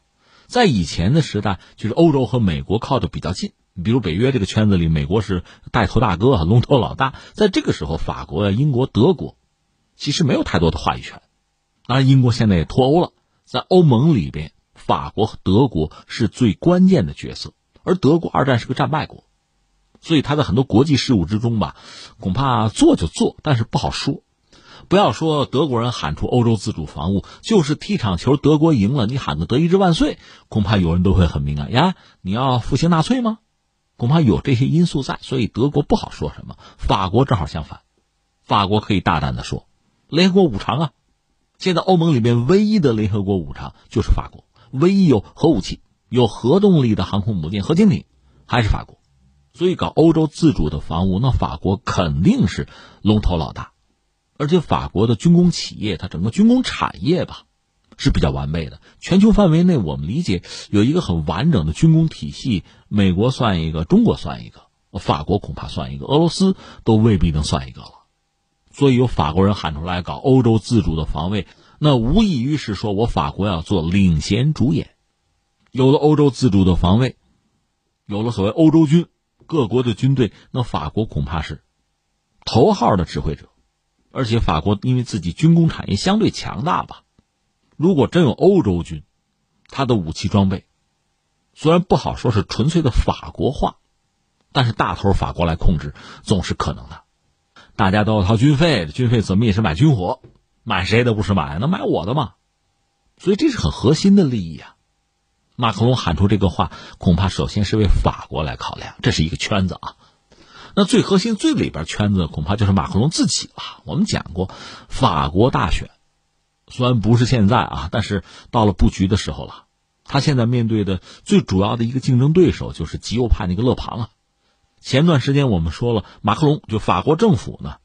S2: 在以前的时代，就是欧洲和美国靠的比较近，比如北约这个圈子里，美国是带头大哥啊、龙头老大。在这个时候，法国呀、英国、德国其实没有太多的话语权。当然，英国现在也脱欧了，在欧盟里边。法国和德国是最关键的角色，而德国二战是个战败国，所以他在很多国际事务之中吧，恐怕做就做，但是不好说。不要说德国人喊出欧洲自主防务，就是踢场球，德国赢了，你喊个德意志万岁，恐怕有人都会很敏感呀。你要复兴纳粹吗？恐怕有这些因素在，所以德国不好说什么。法国正好相反，法国可以大胆的说，联合国五常啊，现在欧盟里面唯一的联合国五常就是法国。唯一有核武器、有核动力的航空母舰、核潜艇，还是法国。所以搞欧洲自主的防务，那法国肯定是龙头老大。而且法国的军工企业，它整个军工产业吧，是比较完备的。全球范围内，我们理解有一个很完整的军工体系，美国算一个，中国算一个，法国恐怕算一个，俄罗斯都未必能算一个了。所以有法国人喊出来搞欧洲自主的防卫。那无异于是说，我法国要做领衔主演，有了欧洲自主的防卫，有了所谓欧洲军，各国的军队，那法国恐怕是头号的指挥者，而且法国因为自己军工产业相对强大吧，如果真有欧洲军，他的武器装备虽然不好说是纯粹的法国化，但是大头法国来控制总是可能的，大家都要掏军费，军费怎么也是买军火。买谁的不是买？那买我的嘛，所以这是很核心的利益啊。马克龙喊出这个话，恐怕首先是为法国来考量，这是一个圈子啊。那最核心、最里边圈子，恐怕就是马克龙自己了。我们讲过，法国大选虽然不是现在啊，但是到了布局的时候了。他现在面对的最主要的一个竞争对手就是极右派那个勒庞啊。前段时间我们说了，马克龙就法国政府呢，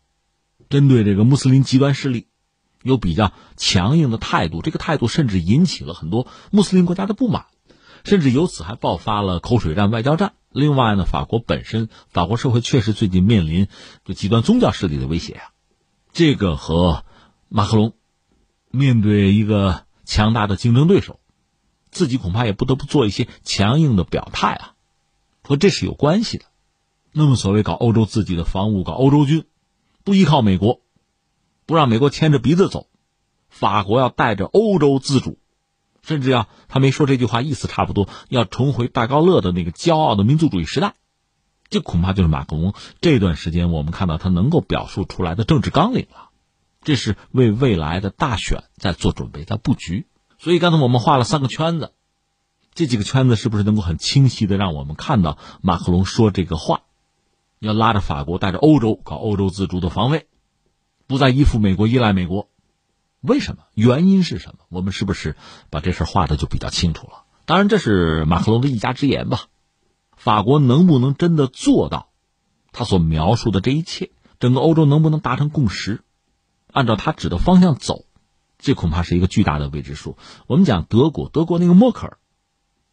S2: 针对这个穆斯林极端势力，有比较强硬的态度，这个态度甚至引起了很多穆斯林国家的不满，甚至由此还爆发了口水战、外交战。另外呢，法国本身，法国社会确实最近面临就极端宗教势力的威胁啊，这个和马克龙面对一个强大的竞争对手。自己恐怕也不得不做一些强硬的表态啊，和这是有关系的。那么，所谓搞欧洲自己的防务，搞欧洲军，不依靠美国，不让美国牵着鼻子走，法国要带着欧洲自主，甚至要他没说这句话，意思差不多，要重回戴高乐的那个骄傲的民族主义时代。这恐怕就是马克龙这段时间我们看到他能够表述出来的政治纲领了。这是为未来的大选在做准备，在布局。所以刚才我们画了三个圈子，这几个圈子是不是能够很清晰的让我们看到马克龙说这个话，要拉着法国带着欧洲搞欧洲自主的防卫，不再依附美国依赖美国？为什么？原因是什么？我们是不是把这事画的就比较清楚了？当然，这是马克龙的一家之言吧。法国能不能真的做到他所描述的这一切？整个欧洲能不能达成共识，按照他指的方向走？这恐怕是一个巨大的未知数。我们讲德国，德国那个默克尔，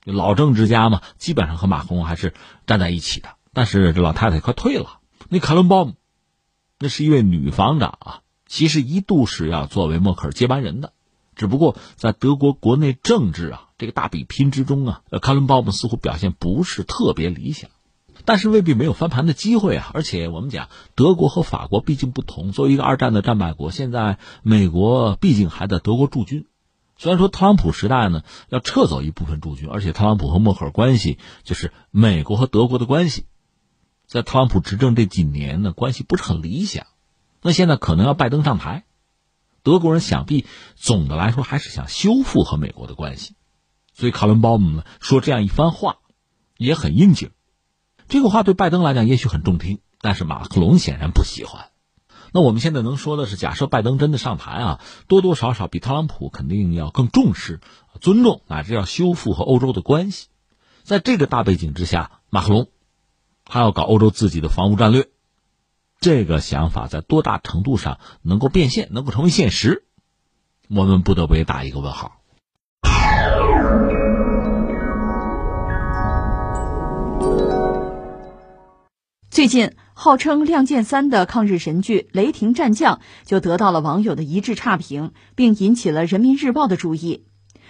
S2: 老政治家嘛，基本上和马克龙还是站在一起的。但是这老太太快退了。那卡伦鲍姆，那是一位女防长啊，其实一度是要作为默克尔接班人的，只不过在德国国内政治啊这个大比拼之中啊，呃卡伦鲍姆似乎表现不是特别理想。但是未必没有翻盘的机会啊！而且我们讲，德国和法国毕竟不同，作为一个二战的战败国，现在美国毕竟还在德国驻军。虽然说特朗普时代呢要撤走一部分驻军，而且特朗普和默克尔关系就是美国和德国的关系，在特朗普执政这几年呢关系不是很理想。那现在可能要拜登上台，德国人想必总的来说还是想修复和美国的关系，所以卡伦鲍姆呢说这样一番话也很应景。这个话对拜登来讲也许很中听，但是马克龙显然不喜欢。那我们现在能说的是，假设拜登真的上台啊，多多少少比特朗普肯定要更重视、尊重乃至要修复和欧洲的关系。在这个大背景之下，马克龙他要搞欧洲自己的防务战略，这个想法在多大程度上能够变现、能够成为现实，我们不得不打一个问号。
S1: 最近，号称《亮剑三》的抗日神剧《雷霆战将》就得到了网友的一致差评，并引起了《人民日报》的注意。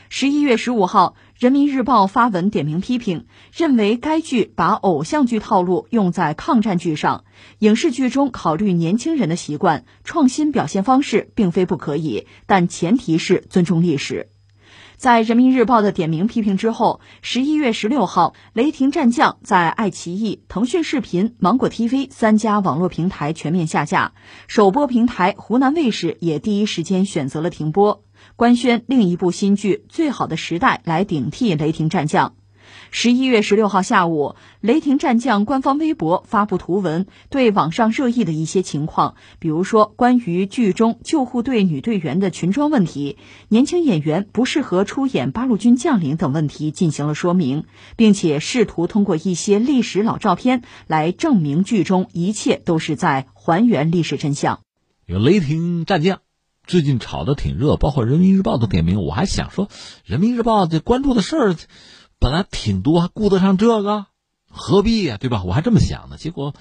S1: 十一月十五号，《人民日报》发文点名批评，认为该剧把偶像剧套路用在抗战剧上，影视剧中考虑年轻人的习惯，创新表现方式并非不可以，但前提是尊重历史。在人民日报的点名批评之后，十一月十六号，《雷霆战将》在爱奇艺、腾讯视频、芒果 TV 三家网络平台全面下架，首播平台湖南卫视也第一时间选择了停播，官宣另一部新剧《最好的时代》来顶替《雷霆战将》。十一月十六号下午，《雷霆战将》官方微博发布图文，对网上热议的一些情况，比如说关于剧中救护队女队员的裙装问题、年轻演员不适合出演八路军将领等问题进行了说明，并且试图通过一些历史老照片来证明剧中一切都是在还原历史真相。
S2: 有《雷霆战将》，最近炒得挺热，包括《人民日报》都点名，我还想说，《人民日报》这关注的事儿。本来挺多，还顾得上这个？何必呀，对吧？我还这么想呢。结果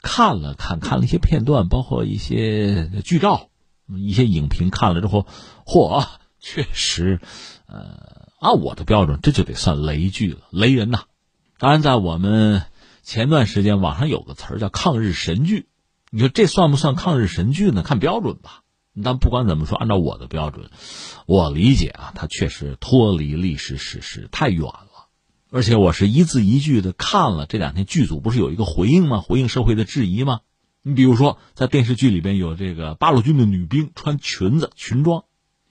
S2: 看了看，看了一些片段，包括一些剧照、一些影评，看了之后，嚯，确实，呃，按我的标准，这就得算雷剧了，雷人呐！当然，在我们前段时间，网上有个词儿叫“抗日神剧”，你说这算不算抗日神剧呢？看标准吧。但不管怎么说，按照我的标准，我理解啊，它确实脱离历史史实太远了。而且我是一字一句的看了这两天剧组不是有一个回应吗？回应社会的质疑吗？你比如说在电视剧里边有这个八路军的女兵穿裙子裙装，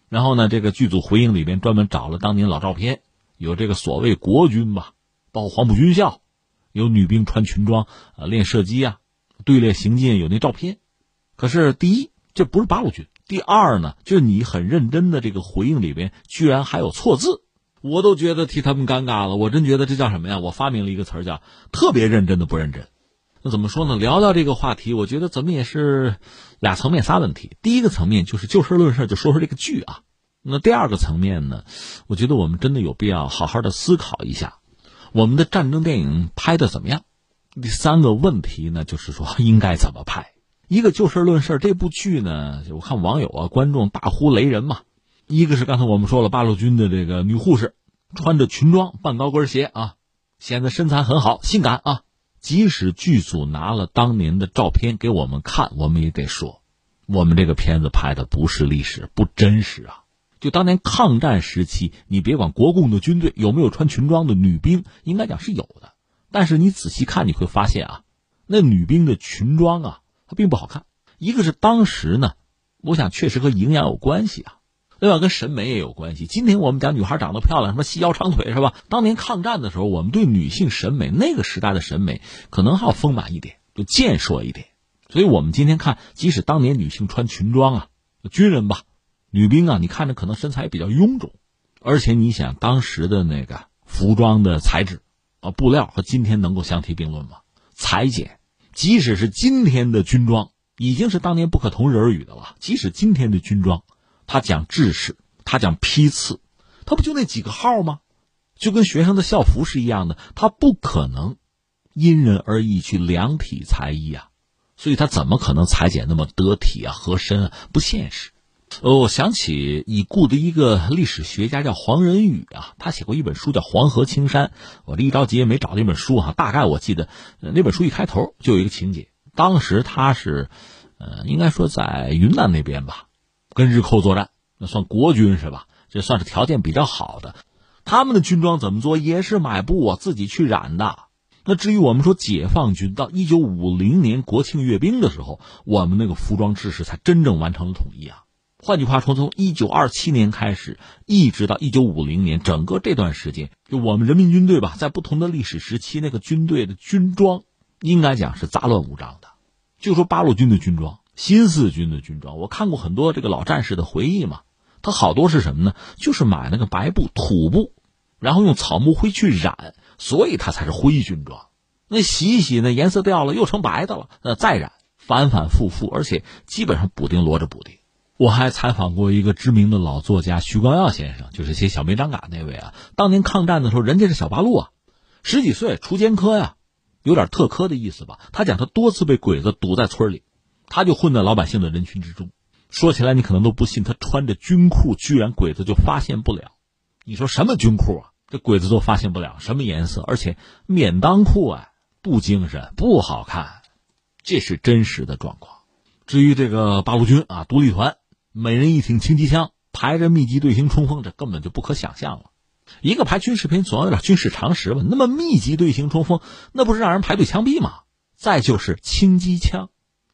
S2: 然后呢，这个剧组回应里边专门找了当年老照片，有这个所谓国军吧，包括黄埔军校，有女兵穿裙装啊练射击啊，队列行进有那照片。可是第一这不是八路军，第二呢就是你很认真的这个回应里边居然还有错字。我都觉得替他们尴尬了。我真觉得这叫什么呀？我发明了一个词叫“特别认真的不认真”。那怎么说呢？聊到这个话题，我觉得怎么也是俩层面仨问题。第一个层面就是就事论事，就说说这个剧啊。那第二个层面呢，我觉得我们真的有必要好好的思考一下，我们的战争电影拍的怎么样？第三个问题呢，就是说应该怎么拍？一个就事论事，这部剧呢，我看网友啊、观众大呼雷人嘛。一个是刚才我们说了，八路军的这个女护士，穿着裙装，半高跟鞋啊，显得身材很好，性感啊。即使剧组拿了当年的照片给我们看，我们也得说，我们这个片子拍的不是历史，不真实啊！就当年抗战时期，你别管国共的军队有没有穿裙装的女兵，应该讲是有的。但是你仔细看，你会发现啊，那女兵的裙装啊，它并不好看。一个是当时呢，我想确实和营养有关系啊。另外跟审美也有关系。今天我们讲女孩长得漂亮，什么细腰长腿是吧？当年抗战的时候，我们对女性审美那个时代的审美可能还要丰满一点，就健硕一点。所以我们今天看，即使当年女性穿裙装啊，军人吧，女兵啊，你看着可能身材比较臃肿，而且你想当时的那个服装的材质啊，布料和今天能够相提并论吗？裁剪，即使是今天的军装，已经是当年不可同日而语的了。即使今天的军装。他讲制式，他讲批次，他不就那几个号吗？就跟学生的校服是一样的，他不可能因人而异去量体裁衣啊，所以他怎么可能裁剪那么得体啊、合身啊？不现实。呃，我想起已故的一个历史学家叫黄仁宇啊，他写过一本书叫《黄河青山》，我这一着急也没找那本书哈，大概我记得那本书一开头就有一个情节，当时他是，呃，应该说在云南那边吧。跟日寇作战，那算国军是吧？这算是条件比较好的。他们的军装怎么做？也是买布啊，自己去染的。那至于我们说解放军到一九五零年国庆阅兵的时候，我们那个服装知识才真正完成了统一啊。换句话说，从一九二七年开始，一直到一九五零年，整个这段时间，就我们人民军队吧，在不同的历史时期，那个军队的军装，应该讲是杂乱无章的。就说八路军的军装。新四军的军装，我看过很多这个老战士的回忆嘛，他好多是什么呢？就是买那个白布、土布，然后用草木灰去染，所以它才是灰军装。那洗一洗，那颜色掉了，又成白的了。那再染，反反复复，而且基本上补丁摞着补丁。我还采访过一个知名的老作家徐光耀先生，就是写《小梅张嘎》那位啊。当年抗战的时候，人家是小八路啊，十几岁出监科呀，有点特科的意思吧。他讲他多次被鬼子堵在村里。他就混在老百姓的人群之中，说起来你可能都不信，他穿着军裤，居然鬼子就发现不了。你说什么军裤啊？这鬼子都发现不了，什么颜色？而且免裆裤啊，不精神，不好看，这是真实的状况。至于这个八路军啊，独立团，每人一挺轻机枪，排着密集队形冲锋，这根本就不可想象了。一个拍军事片总要有点军事常识吧？那么密集队形冲锋，那不是让人排队枪毙吗？再就是轻机枪。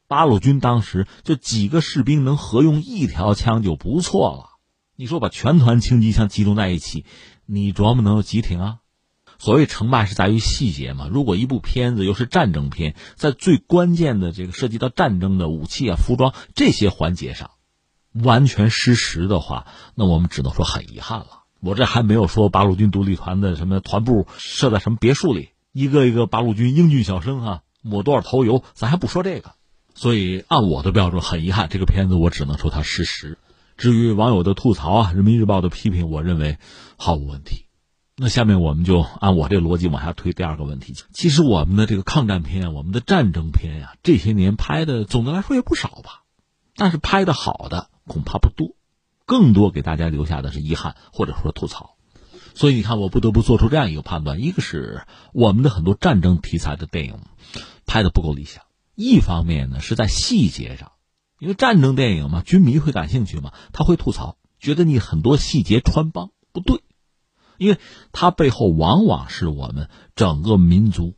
S2: 八路军当时就几个士兵能合用一条枪就不错了，你说把全团轻机枪集中在一起，你琢磨能有几挺啊？所谓成败是在于细节嘛。如果一部片子又是战争片，在最关键的这个涉及到战争的武器啊、服装这些环节上，完全失实的话，那我们只能说很遗憾了。我这还没有说八路军独立团的什么团部设在什么别墅里，一个一个八路军英俊小生哈，抹多少头油，咱还不说这个。所以，按我的标准，很遗憾，这个片子我只能说它失实。至于网友的吐槽啊，《人民日报》的批评，我认为毫无问题。那下面我们就按我这逻辑往下推第二个问题。其实我们的这个抗战片，我们的战争片呀，这些年拍的总的来说也不少吧，但是拍的好的恐怕不多，更多给大家留下的是遗憾或者说吐槽。所以你看，我不得不做出这样一个判断：一个是我们的很多战争题材的电影拍的不够理想。一方面呢，是在细节上，因为战争电影嘛，军迷会感兴趣嘛，他会吐槽，觉得你很多细节穿帮不对，因为它背后往往是我们整个民族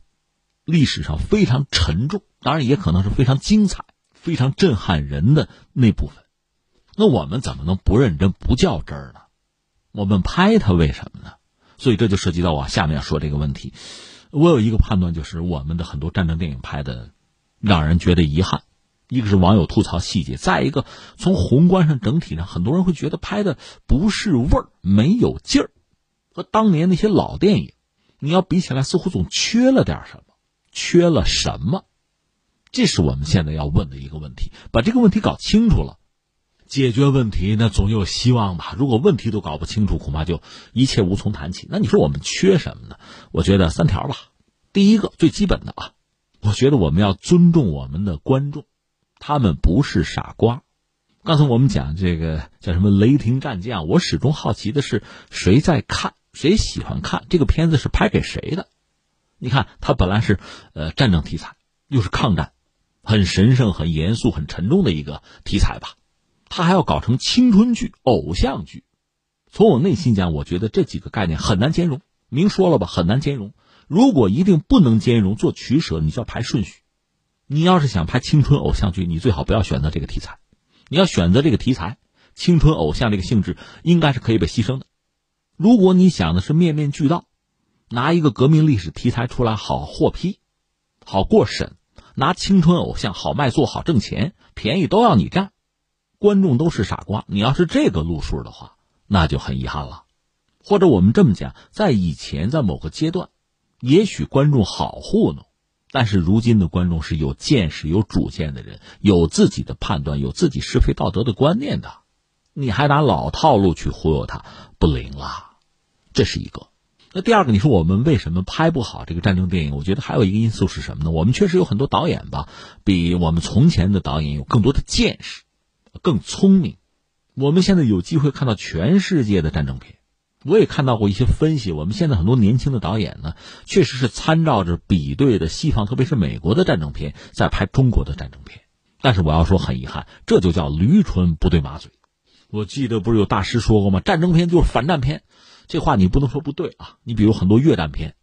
S2: 历史上非常沉重，当然也可能是非常精彩、非常震撼人的那部分。那我们怎么能不认真、不较真儿呢？我们拍它为什么呢？所以这就涉及到我下面要说这个问题。我有一个判断，就是我们的很多战争电影拍的。让人觉得遗憾，一个是网友吐槽细节，再一个从宏观上整体上，很多人会觉得拍的不是味儿，没有劲儿。和当年那些老电影，你要比起来，似乎总缺了点什么，缺了什么？这是我们现在要问的一个问题。把这个问题搞清楚了，解决问题那总有希望吧。如果问题都搞不清楚，恐怕就一切无从谈起。那你说我们缺什么呢？我觉得三条吧。第一个最基本的啊，我觉得我们要尊重我们的观众，他们不是傻瓜。刚才我们讲这个叫什么雷霆战将，我始终好奇的是谁在看，谁喜欢看这个片子是拍给谁的？你看，它本来是呃战争题材，又是抗战。很神圣、很严肃、很沉重的一个题材吧，他还要搞成青春剧、偶像剧。从我内心讲，我觉得这几个概念很难兼容。明说了吧，很难兼容。如果一定不能兼容，做取舍，你就要排顺序。你要是想拍青春偶像剧，你最好不要选择这个题材。你要选择这个题材，青春偶像这个性质应该是可以被牺牲的。如果你想的是面面俱到，拿一个革命历史题材出来好获批，好过审。拿青春偶像好卖座好挣钱，便宜都要你占，观众都是傻瓜。你要是这个路数的话，那就很遗憾了。或者我们这么讲，在以前在某个阶段，也许观众好糊弄，但是如今的观众是有见识、有主见的人，有自己的判断，有自己是非道德的观念的。你还拿老套路去忽悠他，不灵了。这是一个。那第二个，你说我们为什么拍不好这个战争电影？我觉得还有一个因素是什么呢？我们确实有很多导演吧，比我们从前的导演有更多的见识，更聪明。我们现在有机会看到全世界的战争片，我也看到过一些分析。我们现在很多年轻的导演呢，确实是参照着比对的西方，特别是美国的战争片，在拍中国的战争片。但是我要说，很遗憾，这就叫驴唇不对马嘴。我记得不是有大师说过吗？战争片就是反战片。这话你不能说不对啊！你比如很多越战片，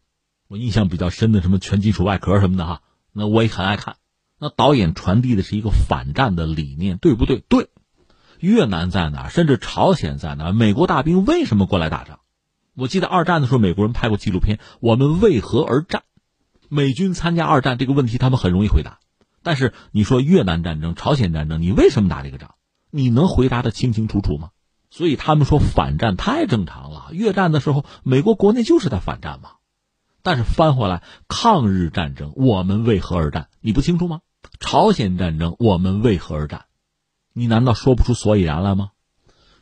S2: 我印象比较深的什么全金属外壳什么的哈，那我也很爱看。那导演传递的是一个反战的理念，对不对？对。越南在哪？甚至朝鲜在哪？美国大兵为什么过来打仗？我记得二战的时候，美国人拍过纪录片《我们为何而战》，美军参加二战这个问题他们很容易回答。但是你说越南战争、朝鲜战争，你为什么打这个仗？你能回答的清清楚楚吗？所以他们说反战太正常了。越战的时候，美国国内就是在反战嘛。但是翻回来，抗日战争我们为何而战？你不清楚吗？朝鲜战争我们为何而战？你难道说不出所以然来吗？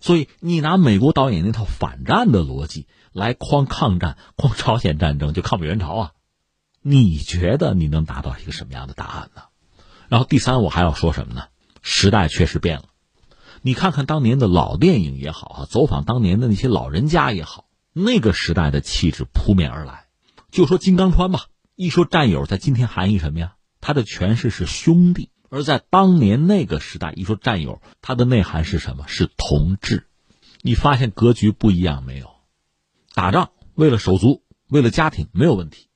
S2: 所以你拿美国导演那套反战的逻辑来框抗战、框朝鲜战争，就抗美援朝啊？你觉得你能达到一个什么样的答案呢？然后第三，我还要说什么呢？时代确实变了。你看看当年的老电影也好啊，走访当年的那些老人家也好，那个时代的气质扑面而来。就说金刚川吧，一说战友，在今天含义什么呀？他的诠释是兄弟，而在当年那个时代，一说战友，他的内涵是什么？是同志。你发现格局不一样没有？打仗为了手足，为了家庭没有问题，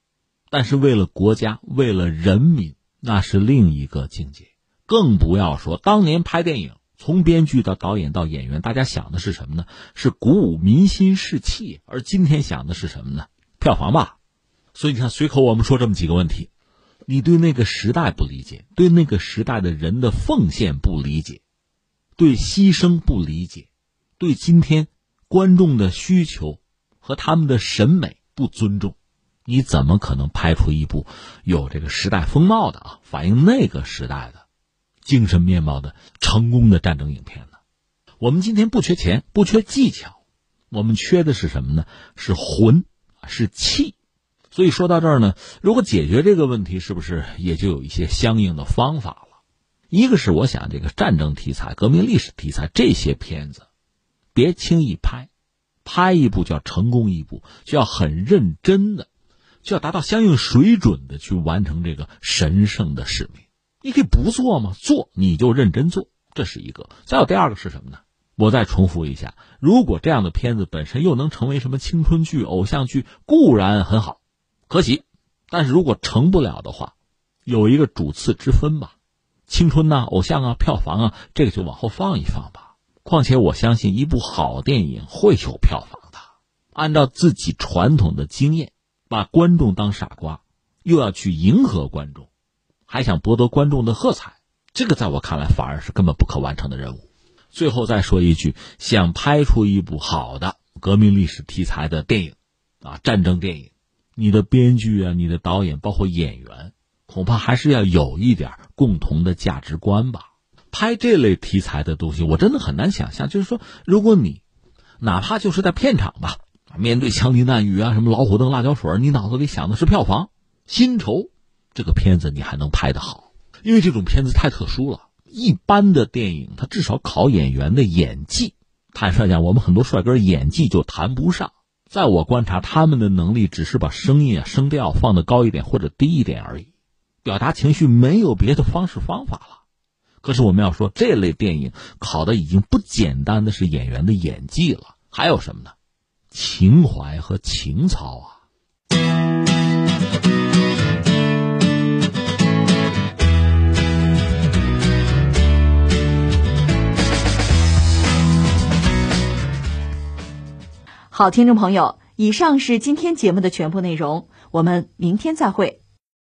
S2: 但是为了国家，为了人民，那是另一个境界。更不要说当年拍电影。从编剧到导演到演员，大家想的是什么呢？是鼓舞民心士气。而今天想的是什么呢？票房吧。所以你看，随口我们说这么几个问题：你对那个时代不理解，对那个时代的人的奉献不理解，对牺牲不理解，对今天观众的需求和他们的审美不尊重，你怎么可能拍出一部有这个时代风貌的啊，反映那个时代的？精神面貌的成功的战争影片呢？我们今天不缺钱，不缺技巧，我们缺的是什么呢？是魂，是气。所以说到这儿呢，如果解决这个问题，是不是也就有一些相应的方法了？一个是我想，这个战争题材、革命历史题材这些片子，别轻易拍，拍一部叫成功一部，就要很认真的，就要达到相应水准的去完成这个神圣的使命。你可以不做吗？做你就认真做，这是一个。再有第二个是什么呢？我再重复一下：如果这样的片子本身又能成为什么青春剧、偶像剧，固然很好，可喜；但是如果成不了的话，有一个主次之分吧。青春呐，偶像啊，票房啊，这个就往后放一放吧。况且我相信，一部好电影会有票房的。按照自己传统的经验，把观众当傻瓜，又要去迎合观众。还想博得观众的喝彩，这个在我看来反而是根本不可完成的任务。最后再说一句，想拍出一部好的革命历史题材的电影，啊，战争电影，你的编剧啊，你的导演，包括演员，恐怕还是要有一点共同的价值观吧。拍这类题材的东西，我真的很难想象，就是说，如果你哪怕就是在片场吧，面对枪林弹雨啊，什么老虎凳、辣椒水，你脑子里想的是票房、薪酬，这个片子你还能拍得好？因为这种片子太特殊了。一般的电影，它至少考演员的演技。坦率讲，我们很多帅哥演技就谈不上。在我观察，他们的能力只是把声音啊、声调放得高一点或者低一点而已，表达情绪没有别的方式方法了。可是我们要说，这类电影考的已经不简单的是演员的演技了，还有什么呢？情怀和情操啊。
S1: 好，听众朋友，以上是今天节目的全部内容，我们明天再会。